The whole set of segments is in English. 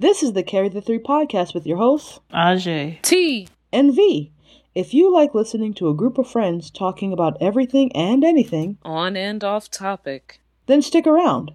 This is the Carry the Three podcast with your hosts, Ajay. T. and V. If you like listening to a group of friends talking about everything and anything, On and off topic. then stick around.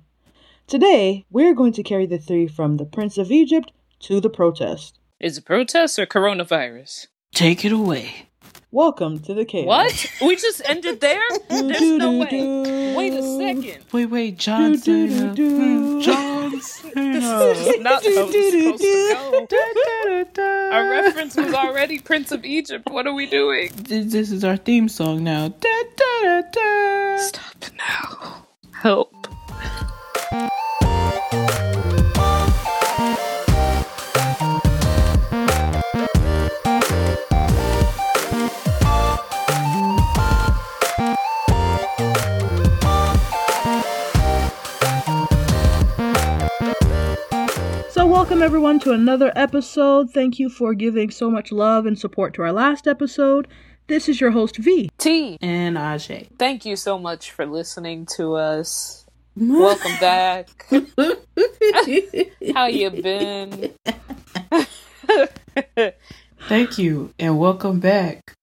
Today, we're going to carry the three from the Prince of Egypt to the protest. Is it protest or coronavirus? Take it away. Welcome to the chaos. What? We just ended there? There's no way. Wait a second. Wait, wait, John Do, do, do, do. John Cena. This is not how it's supposed to go. Da, da, da, da. Our reference was already Prince of Egypt. What are we doing? This this is our theme song now. Da, da, da, da. Stop now. Help. Welcome everyone to another episode. Thank you for giving so much love and support to our last episode. This is your host, V. T. And Ajay. Thank you so much for listening to us. Welcome back. How you been? Thank you and welcome back.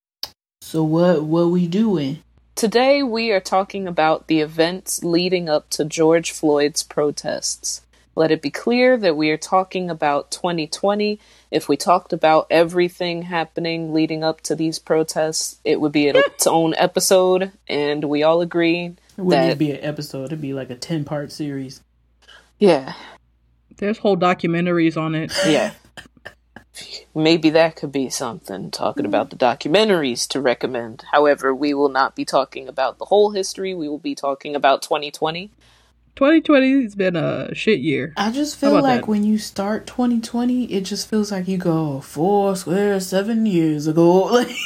So what what we doing? Today we are talking about the events leading up to George Floyd's protests. Let it be clear that we are talking about 2020. If we talked about everything happening leading up to these protests, it would be its own episode, and we all agree It wouldn't that be an episode, it'd be like a ten part series. yeah, There's whole documentaries on it. yeah. Maybe that could be something talking about the documentaries to recommend. However, we will not be talking about the whole history. We will be talking about 2020. 2020 has been a shit year. I just feel like that? when you start 2020, it just feels like you go four square seven years ago. Like,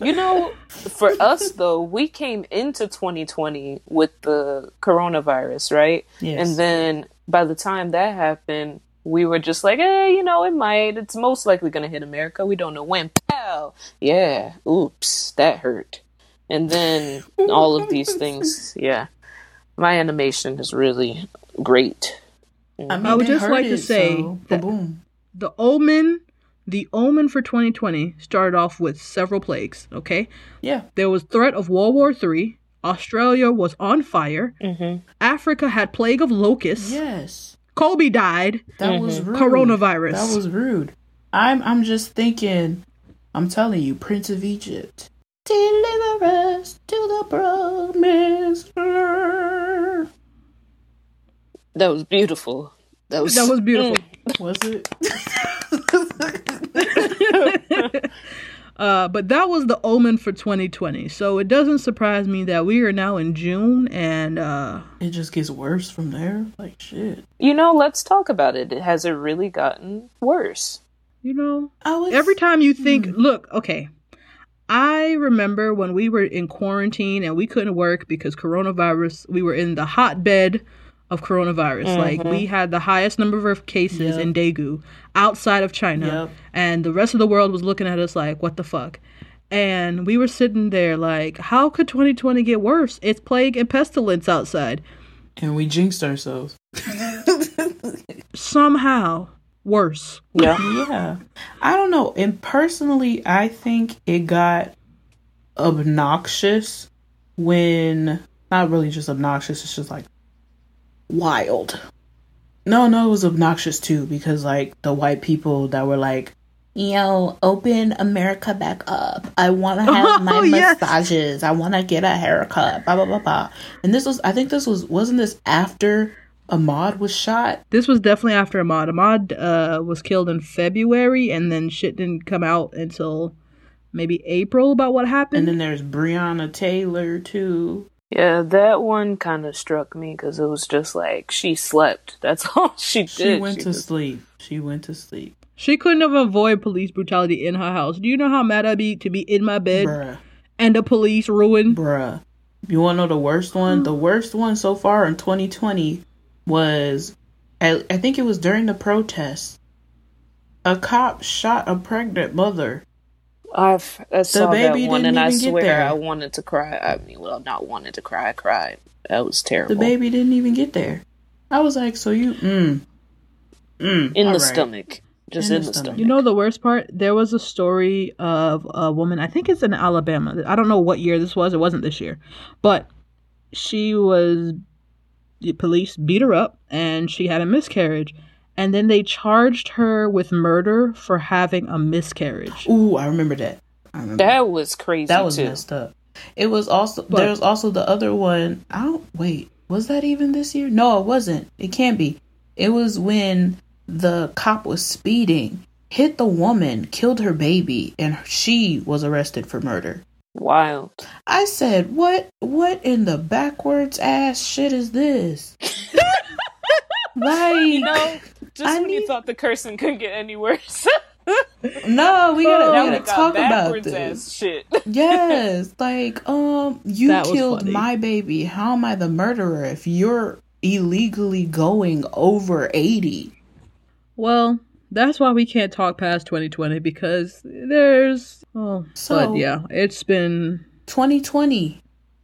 You know, for us though, we came into 2020 with the coronavirus, right? Yes. And then by the time that happened, we were just like, hey, you know, it might. It's most likely going to hit America. We don't know when. Pow! Yeah. Oops. That hurt. And then all of these things. Yeah. My animation is really great. I, mean, I would just heard like to say so, that- boom. The omen, the omen for 2020 started off with several plagues, okay? Yeah. There was threat of World War III. Australia was on fire. Mm-hmm. Africa had plague of locusts. Yes. Kobe died. That was rude. Coronavirus. That was rude. I'm I'm just thinking I'm telling you, Prince of Egypt. Deliver us to the promised land. That was beautiful. That was, That was beautiful. Was it? Uh, but that was the omen for 2020. So it doesn't surprise me that we are now in June and uh, it just gets worse from there. Like shit. You know, let's talk about it. Has it really gotten worse? you know, I was every time you think, look, okay. I remember when we were in quarantine and we couldn't work because coronavirus, we were in the hotbed of coronavirus. Like we mm-hmm. had the highest number of cases Yep. in Daegu outside of China. Yep. And the rest of the world was looking at us like, what the fuck? And we were sitting there like, how could 2020 get worse? It's plague and pestilence outside. and we jinxed ourselves. Somehow worse. Yeah. Yeah. I don't know. And personally, I think it got obnoxious when not really just obnoxious, it's just like wild. No, no, it was obnoxious too because like the white people that were like, Yo, open America back up. I want to have my Oh, yes. massages. I want to get a haircut. Blah blah blah blah. And this was, I think this was, wasn't this after Ahmaud was shot? This was definitely after Ahmaud. Ahmaud uh, was killed in February, and then shit didn't come out until maybe April about what happened. And then there's Breonna Taylor too. Yeah, that one kind of struck me because it was just like she slept. That's all she did. She went to just- sleep. She went to sleep. she couldn't have avoided police brutality in her house. Do you know how mad I'd be to be in my bed Bruh. and the police ruin? Bruh. You wanna know the worst one? The worst one so far in 2020 was I, I think it was during the protest. A cop shot a pregnant mother. I've I saw baby that one and I swear there. I wanted to cry. I mean, well, not wanted to cry. I cried. That was terrible. The baby didn't even get there. I was like, so you mm. Mm, in the right. stomach, just In in, the the stomach. stomach. You know the worst part? There was a story of a woman, I think it's in Alabama. I don't know what year this was. It wasn't this year. But she was the police beat her up and she had a miscarriage. And then they charged her with murder for having a miscarriage. Ooh, I remember that. I remember That was crazy that was too. messed up. It was also But- there was also the other one. I don't wait. Was that even this year? No, it wasn't. It can't be. It was when the cop was speeding, hit the woman, killed her baby, and she was arrested for murder. Wild. I said, "What? What in the backwards ass shit is this?" like, You know, just I when you thought the cursing couldn't get any worse, no, we gotta, Oh, we we gotta talk about this. shit. yes, like, um, you That killed my baby. How am I the murderer if you're illegally going over eighty? Well, that's why we can't talk past 2020 because there's. Oh, So- but yeah, it's been. 2020,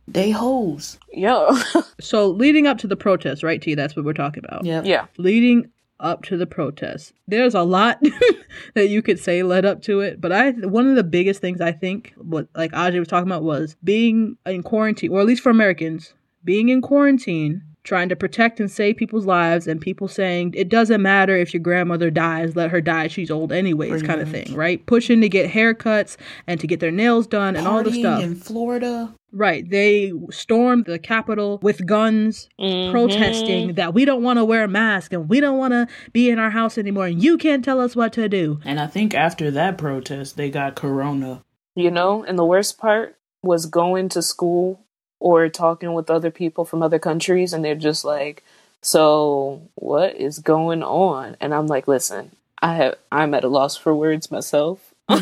they hoes. Yo. So leading up to the protest, right, T? That's what we're talking about. Yeah. yeah. leading up to the protest. There's a lot that you could say led up to it, but I one of the biggest things I think what like Ajay was talking about was being in quarantine, or at least for Americans, being in quarantine, trying to protect and save people's lives, and people saying it doesn't matter if your grandmother dies, let her die, she's old anyways, Pretty kind of thing, right? Pushing to get haircuts and to get their nails done and all the stuff. in Florida. Right. They stormed the Capitol with guns, Mhm. protesting that we don't want to wear a mask and we don't want to be in our house anymore and you can't tell us what to do. And I think after that protest, they got corona. You know, and the worst part was going to school or talking with other people from other countries, and they're just like, "So, what is going on?" And I'm like, "Listen, I have, I'm at a loss for words myself."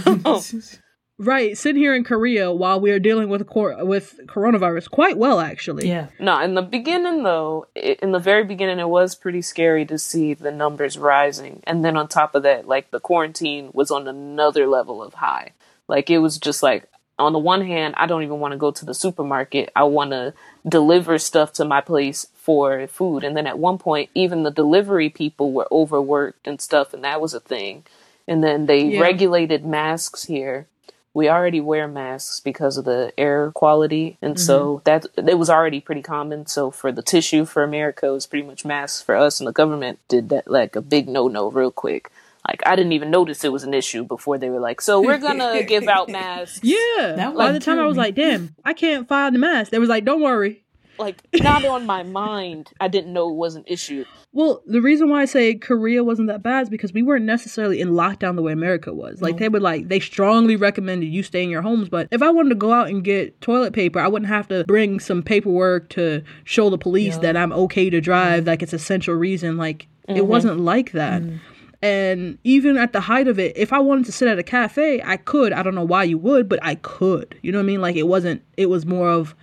Right. Sitting here in Korea while we are dealing with cor- with coronavirus quite well, actually. yeah. no, in the beginning though, i in the very beginning, it was pretty scary to see the numbers rising, and then on top of that, like the quarantine was on another level of high. Like it was just like on the one hand, I don't even want to go to the supermarket. I want to deliver stuff to my place for food. And then at one point, even the delivery people were overworked and stuff, and that was a thing. And then they Yeah. regulated masks here. We already wear masks because of the air quality, and so mm-hmm. that it was already pretty common. So for the tissue for America, it was pretty much masks for us, and the government did that like a big no no real quick. Like I didn't even notice it was an issue before they were like, "So we're gonna give out masks." Yeah. That By the time I was like, damn, I can't find the mask. They was like, don't worry. Like not on my mind. I didn't know it was an issue. Well, the reason why I say Korea wasn't that bad is because we weren't necessarily in lockdown the way America was. Like they would like they strongly recommended you stay in your homes, but if I wanted to go out and get toilet paper, I wouldn't have to bring some paperwork to show the police that I'm okay to drive, like it's essential reason. Like it mm-hmm. wasn't like that. Mm. And even at the height of it, if I wanted to sit at a cafe, I could. I don't know why you would, but I could. You know what I mean? Like it wasn't it was more of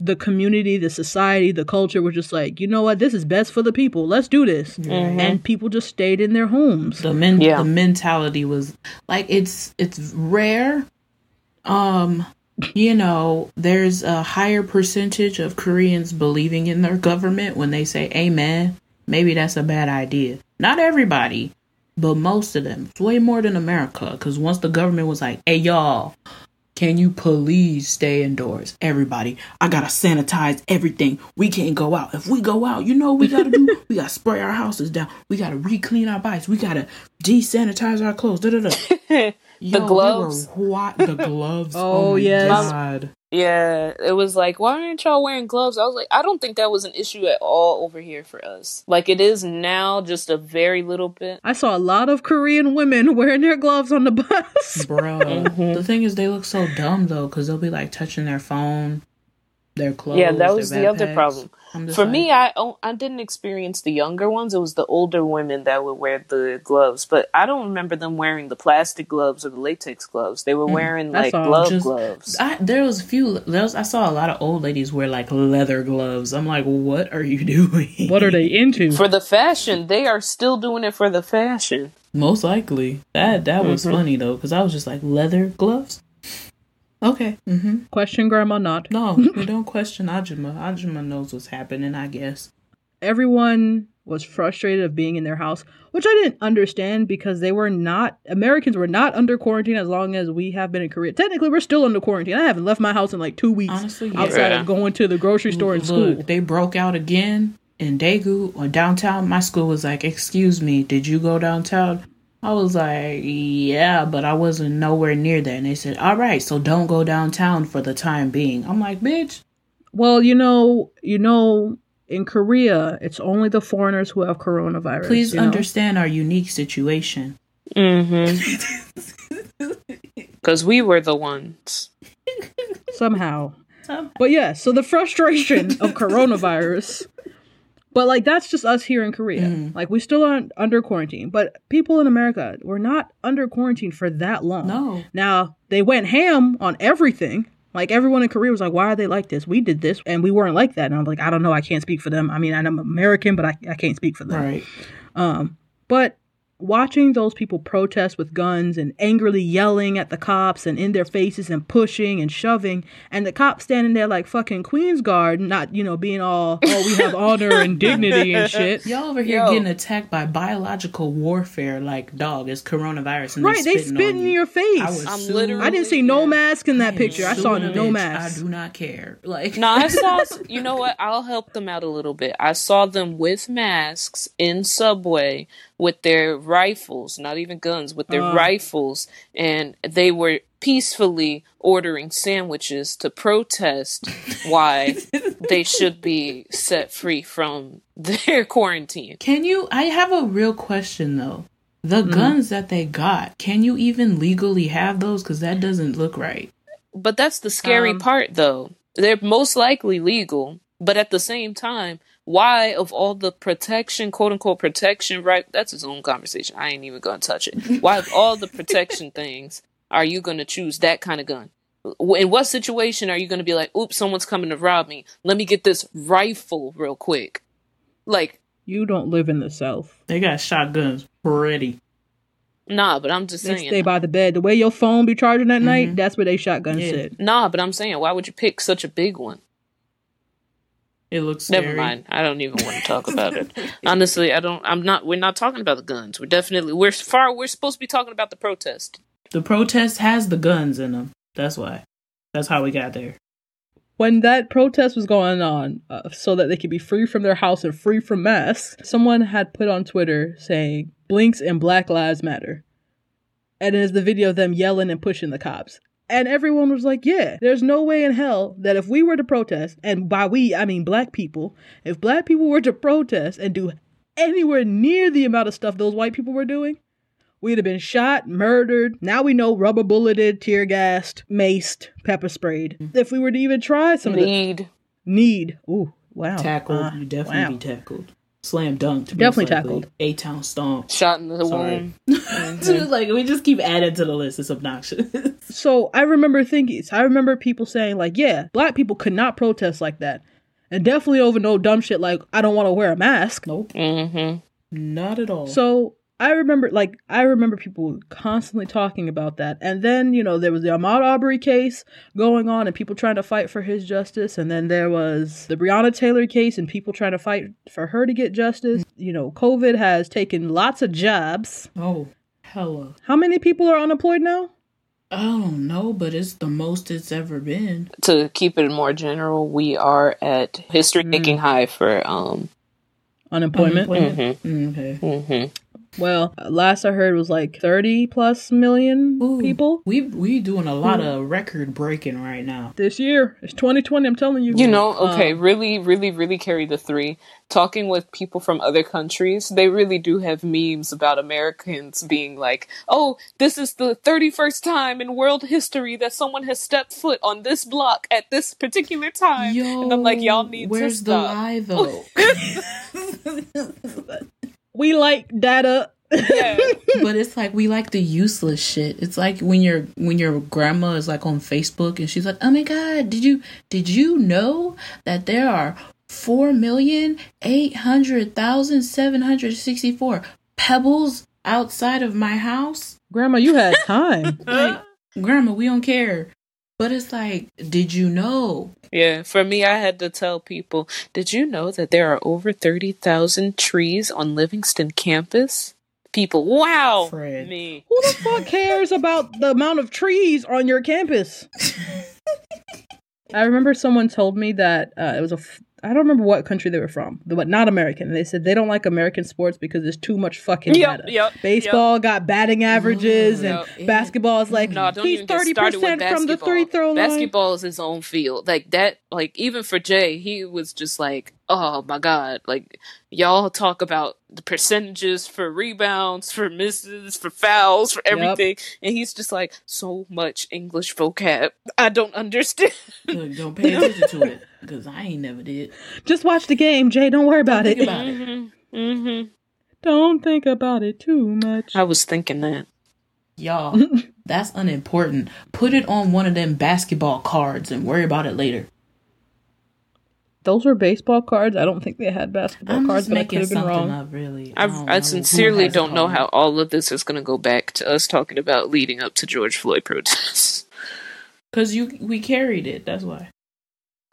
the community, the society, the culture were just like, you know what, this is best for the people. Let's do this. And people just stayed in their homes. the men Yeah. the mentality was like it's it's rare um you know there's a higher percentage of koreans believing in their government when they say amen maybe that's a bad idea not everybody but most of them it's way more than america because once the government was like hey y'all can you please stay indoors? Everybody i gotta sanitize everything. We can't go out. If we go out you know what we gotta do? We gotta spray our houses down. We gotta re-clean our bikes. We gotta desanitize our clothes. Da, da, da. Yo, they were gloves. wa- the gloves Oh, my yes. God. Yeah, it was like, why aren't y'all wearing gloves? I was like, I don't think that was an issue at all over here for us. Like it is now, just a very little bit. I saw a lot of Korean women wearing their gloves on the bus. Bro, Mm-hmm. The thing is, they look so dumb though, because they'll be like touching their phone, their clothes. yeah, that their was the other problem. For like, me, I I didn't experience the younger ones. It was the older women that would wear the gloves, but I don't remember them wearing the plastic gloves or the latex gloves. They were wearing that's like all. glove Just- gloves. I, there was a few. There was, I saw a lot of old ladies wear like leather gloves. I'm like, what are you doing? what are they into? For the fashion, they are still doing it for the fashion. Most likely. That that was Mm-hmm. funny though, because I was just like, leather gloves. Okay. Mm-hmm. Question grandma not. No, we don't question Ajima. Ajima knows what's happening. I guess. Everyone was frustrated of being in their house, which I didn't understand because they were not Americans were not under quarantine as long as we have been in Korea. Technically, we're still under quarantine. I haven't left my house in like two weeks Honestly, yeah. outside Yeah. of going to the grocery store and school. They broke out again in Daegu or downtown. My school was like, "Excuse me, did you go downtown?" I was like, "Yeah, but I wasn't nowhere near that." And they said, "All right, so don't go downtown for the time being." I'm like, "Bitch, Well, you know, you know, in Korea, it's only the foreigners who have coronavirus. please you know? understand our unique situation." Mm-hmm. Because we were the ones. somehow. But yeah, so the frustration of coronavirus. But like that's just us here in Korea. Mm. Like we still aren't under quarantine, but people in America were not under quarantine for that long. No. Now they went ham on everything. Like everyone in Korea was like, "Why are they like this? We did this, and we weren't like that." And I'm like, "I don't know. I can't speak for them. I mean, I'm American, but I, I can't speak for them." Right. But watching those people protest with guns and angrily yelling at the cops and in their faces and pushing and shoving, and the cops standing there like fucking Queen's Guard, not, you know, being all, oh, we have honor and dignity and shit. Y'all over here Yo. getting attacked by biological warfare like dog it's coronavirus and Right, they spit in you. your face. I was I'm so- literally- I didn't see no Yeah. mask in that I am picture. I saw no bitch. mask. I do not care. Like No, I saw. You know what? I'll help them out a little bit. I saw them with masks in subway with their rifles, not even guns, with their Uh. rifles, and they were peacefully ordering sandwiches to protest why they should be set free from their quarantine. Can you? I have a real question though. The Mm-hmm. guns that they got, can you even legally have those? Because that doesn't look right. But that's the scary Um, part, though. They're most likely legal, but at the same time, why, of all the protection, quote unquote protection, right? That's his own conversation. I ain't even gonna touch it. Why, of all the protection things, are you gonna choose that kind of gun? In what situation are you gonna be like, oops, someone's coming to rob me? Let me get this rifle real quick. Like, You don't live in the South. They got shotguns ready. nah, but I'm just They saying. stay by the bed. The way your phone be charging at night, mm-hmm. that's where they shotgun Yeah. sit. Nah, but I'm saying, why would you pick such a big one? It looks scary. Never mind. I don't even want to talk about it. Honestly, I don't. I'm not. We're not talking about the guns. We're definitely. We're far. We're supposed to be talking about the protest. The protest has the guns in them. That's why. That's how we got there. when that protest was going on, uh, so that they could be free from their house and free from masks, someone had put on Twitter saying "Blinks and Black Lives Matter," and it is the video of them yelling and pushing the cops. And everyone was like, "Yeah, there's no way in hell that if we were to protest, and by we I mean black people, if black people were to protest and do anywhere near the amount of stuff those white people were doing." We'd have been shot, murdered. Now we know rubber bulleted, tear gassed, maced, pepper sprayed. If we were to even try some of the Need. need, ooh, wow, Tackled. Uh, you definitely wow. be tackled. Slam dunked. Definitely tackled. A town stomp. Shot in the Sorry. womb. like we just keep adding to the list. It's obnoxious. So I remember thinking, I remember people saying like, yeah, black people could not protest like that, and definitely over no dumb shit like I don't want to wear a mask. nope. Mm-hmm. Not at all. So I remember, like, I remember people constantly talking about that. And then, you know, there was the Ahmaud Arbery case going on and people trying to fight for his justice. And then there was the Breonna Taylor case and people trying to fight for her to get justice. You know, COVID has taken lots of jobs. oh, hella. How many people are unemployed now? I don't know, but it's the most it's ever been. To keep it more general, we are at history making high for um. Unemployment. Unemployment. Mm, okay. Mm-hmm. Well, last I heard was like 30 plus million Ooh, people We we doing a lot of record breaking right now. this year. It's 2020, I'm telling you. You know, okay, Um, really, really, really carry the three. Talking with people from other countries, they really do have memes about Americans being like, oh, this is the 31st time in world history that someone has stepped foot on this block at this particular time. and I'm like, y'all need where's to stop." Where's the stop. lie though? we like data. Yeah. but it's like we like the useless shit. It's like when your when your grandma is like on Facebook and she's like, "Oh my god, did you did you know that there are four million eight hundred thousand seven hundred sixty four pebbles outside of my house?" Grandma, you had time. Like, grandma, we don't care. But it's like, did you know? Yeah, for me, I had to tell people, did you know that there are over 30,000 trees on Livingston campus? People, wow! Fred. Me. Who the fuck cares about the amount of trees on your campus? I remember someone told me that uh, it was a. F- I don't remember what country they were from, but not American. They said they don't like American sports because there's too much fucking Yep, data. yep, Baseball got batting averages, and Yep. basketball is like No, he's thirty percent from the three throw line. Basketball is his own field. Like that, like even for Jay, he was just like, oh my God. Like y'all talk about the percentages for rebounds, for misses, for fouls, for Yep. everything. And he's just like, so much English vocab. I don't understand. Look, don't pay attention to it because I ain't never did. Just watch the game, Jay. Don't worry about Think it. about it. hmm Don't think about it too much. I was thinking that. Y'all, that's unimportant. Put it on one of them basketball cards and worry about it later. Those were baseball cards. I don't think they had basketball I'm cards, just I could making have something wrong. up, really. I, don't I sincerely don't know how all of this is going to go back to us talking about leading up to George Floyd protests. Cause you we carried it. That's why.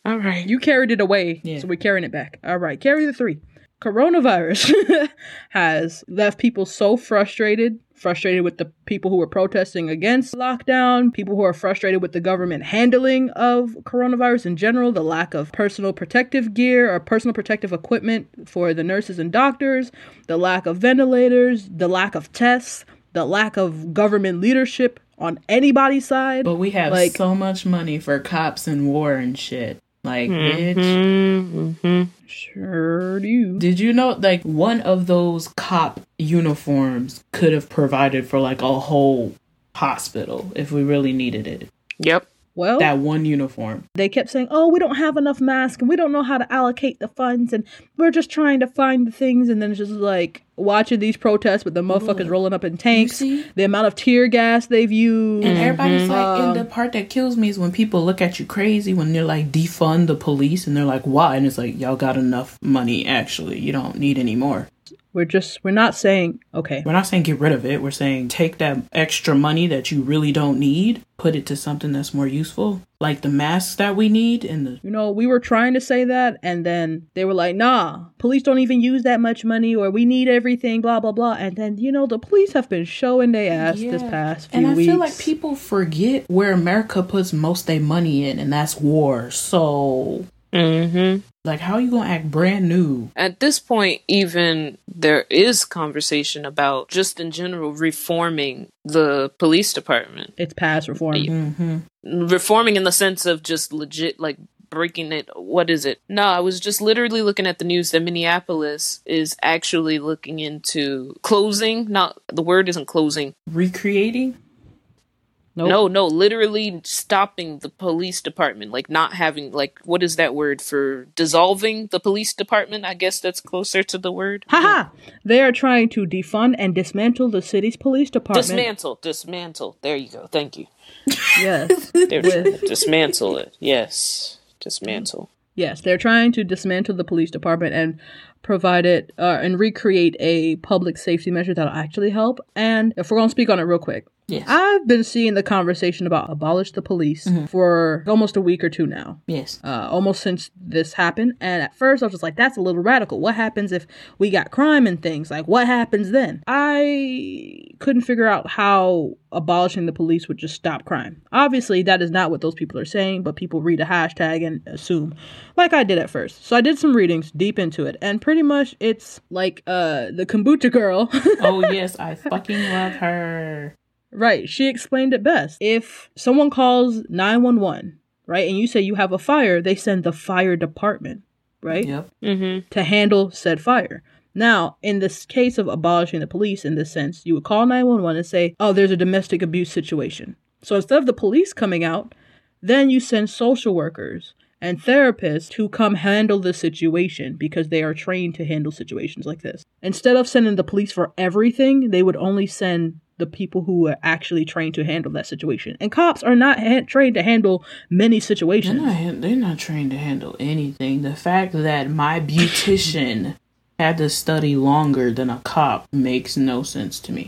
All right. You carried it away, Yeah. so we're carrying it back. All right, carry the three. Coronavirus has left people so frustrated, frustrated with the people who are protesting against lockdown, people who are frustrated with the government handling of coronavirus in general, the lack of personal protective gear or personal protective equipment for the nurses and doctors, the lack of ventilators, the lack of tests, the lack of government leadership on anybody's side. But we have Like- so much money for cops and war and shit. Like, bitch. Mm-hmm. Sure do. Did you know like one of those cop uniforms could have provided for like a whole hospital if we really needed it? Yep. Well, That one uniform. they kept saying, "Oh, we don't have enough masks, and we don't know how to allocate the funds, and we're just trying to find the things." And then it's just like watching these protests with the motherfuckers rolling up in tanks, the amount of tear gas they've used. And everybody's like, Um, and the part that kills me is when people look at you crazy when they're like defund the police and they're like, why? And it's like, y'all got enough money actually. You don't need any more. We're just we're not saying okay. We're not saying get rid of it. We're saying take that extra money that you really don't need, put it to something that's more useful, like the masks that we need and the You know, we were trying to say that, and then they were like, "Nah, police don't even use that much money, or we need everything." Blah blah blah. And then you know, the police have been showing their ass this past few weeks. And I weeks. feel like people forget where America puts most their money in, and that's war. So, Mm-hmm. like, how are you gonna act brand new? At this point, even there is conversation about just in general reforming the police department. it's past reform. Mm-hmm. Reforming in the sense of just legit, like breaking it. What is it? No, I was just literally looking at the news that Minneapolis is actually looking into closing. Not the word isn't closing. Recreating? Nope. No, no, literally stopping the police department, like not having like what is that word for dissolving the police department? I guess that's closer to the word. Haha! They are trying to defund and dismantle the city's police department. Dismantle, dismantle. There you go. Thank you. Yes. Dismantle it. Yes, dismantle. yes, they're trying to dismantle the police department and provide it uh, and recreate a public safety measure that'll actually help. And if we're going to speak on it real quick, Yes. I've been seeing the conversation about abolish the police for almost a week or two now. yes. uh, almost since this happened. And at first, I was just like, that's a little radical. What happens if we got crime and things? Like, what happens then? I couldn't figure out how abolishing the police would just stop crime. Obviously, that is not what those people are saying, but people read a hashtag and assume, like I did at first. So I did some readings deep into it, and pretty much it's like uh, the kombucha girl. oh, yes. I fucking love her. Right. She explained it best. If someone calls 911, right, and you say you have a fire, they send the fire department, right, Yep. Mm-hmm. to handle said fire. Now, in this case of abolishing the police in this sense, you would call 911 and say, oh, there's a domestic abuse situation. So instead of the police coming out, then you send social workers and therapists who come handle the situation because they are trained to handle situations like this. Instead of sending the police for everything, they would only send the people who are actually trained to handle that situation. And cops are not ha- trained to handle many They're situations. not, they're not trained to handle anything. The fact that my beautician had to study longer than a cop makes no sense to me.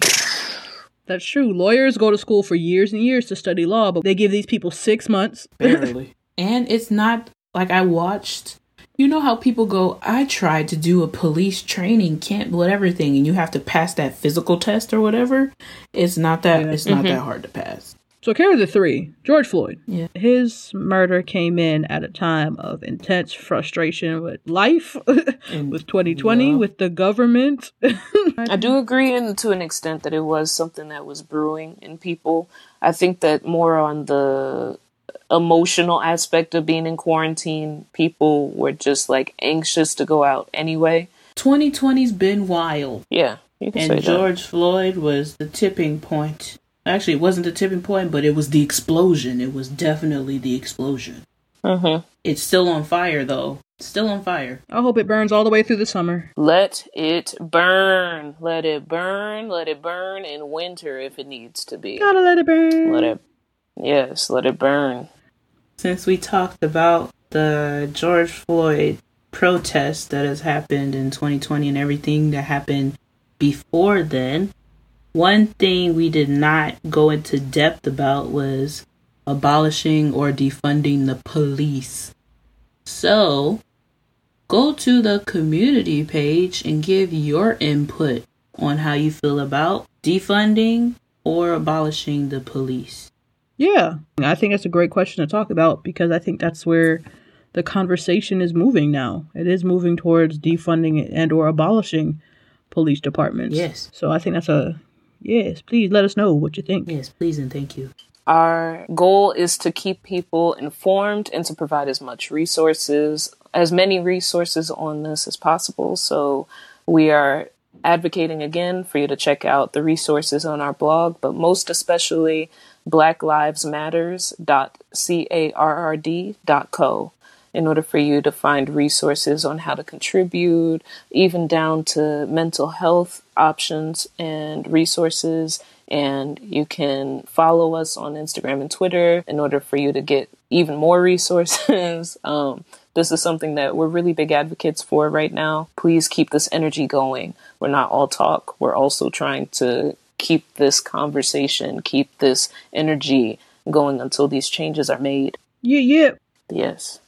That's true. Lawyers go to school for years and years to study law, but they give these people six months. Barely. and it's not like I watched. You know how people go, I tried to do a police training camp, whatever thing, and you have to pass that physical test or whatever. It's not that. Yeah. It's not that mm-hmm. hard to pass. So carry the three. George Floyd. Yeah. His murder came in at a time of intense frustration with life, And- with 2020, yeah. with the government. I do agree in, to an extent that it was something that was brewing in people. I think that more on the emotional aspect of being in quarantine, people were just like anxious to go out anyway. 2020's been wild. Yeah, you can And say that. George Floyd was the tipping point. Actually, it wasn't the tipping point, but it was the explosion. It was definitely the explosion. hmm It's still on fire, though. Still on fire. I hope it burns all the way through the summer. Let it burn. Let it burn. Let it burn in winter if it needs to be. Gotta let it burn. Let it. Yes, let it burn. Since we talked about the George Floyd protest that has happened in 2020 and everything that happened before then, one thing we did not go into depth about was abolishing or defunding the police. So, go to the community page and give your input on how you feel about defunding or abolishing the police. Yeah, I think that's a great question to talk about because I think that's where the conversation is moving now. It is moving towards defunding and or abolishing police departments. Yes. So I think that's a yes. Please let us know what you think. Yes, please and thank you. Our goal is to keep people informed and to provide as much resources, as many resources on this as possible. So we are advocating again for you to check out the resources on our blog, but most especially blacklivesmatters.carrd.co in order for you to find resources on how to contribute, even down to mental health options and resources. And you can follow us on Instagram and Twitter in order for you to get even more resources. um, this is something that we're really big advocates for right now. Please keep this energy going. We're not all talk, we're also trying to keep this conversation, keep this energy going until these changes are made. Yeah, yeah. Yes.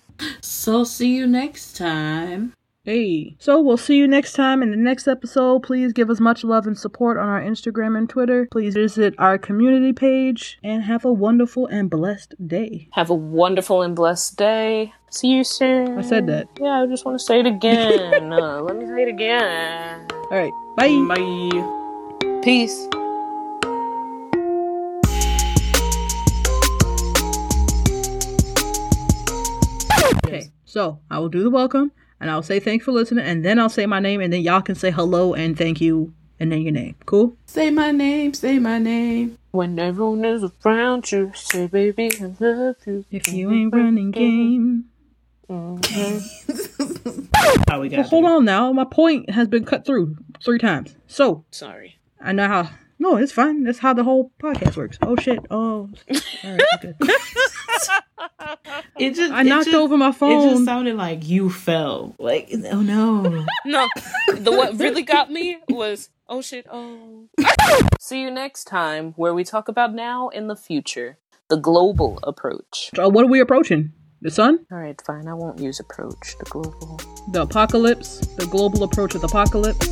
So see you next time. Hey. So we'll see you next time in the next episode. Please give us much love and support on our Instagram and Twitter. Please visit our community page and have a wonderful and blessed day. Have a wonderful and blessed day. See you soon. I said that. Yeah, I just want to say it again. uh, let me say it again. All right. Bye. Bye. Peace. Okay. So I will do the welcome and I'll say thanks for listening and then I'll say my name and then y'all can say hello and thank you and then your name. Cool? Say my name, say my name. When everyone is around you, say, baby, I love you. If you ain't running game. Mhm. How we got Hold on now. My point has been cut through three times. So Sorry. I know how. No, it's fine. That's how the whole podcast works. Oh shit. Oh. All right. Okay. It just I knocked just- over my phone. It just sounded like you fell. Like oh no. No, the what really got me was oh shit, oh. See you next time where we talk about now and the future, the global approach. So what are we approaching? The sun? All right, fine. I won't use approach. The global. The apocalypse? The global approach of the apocalypse?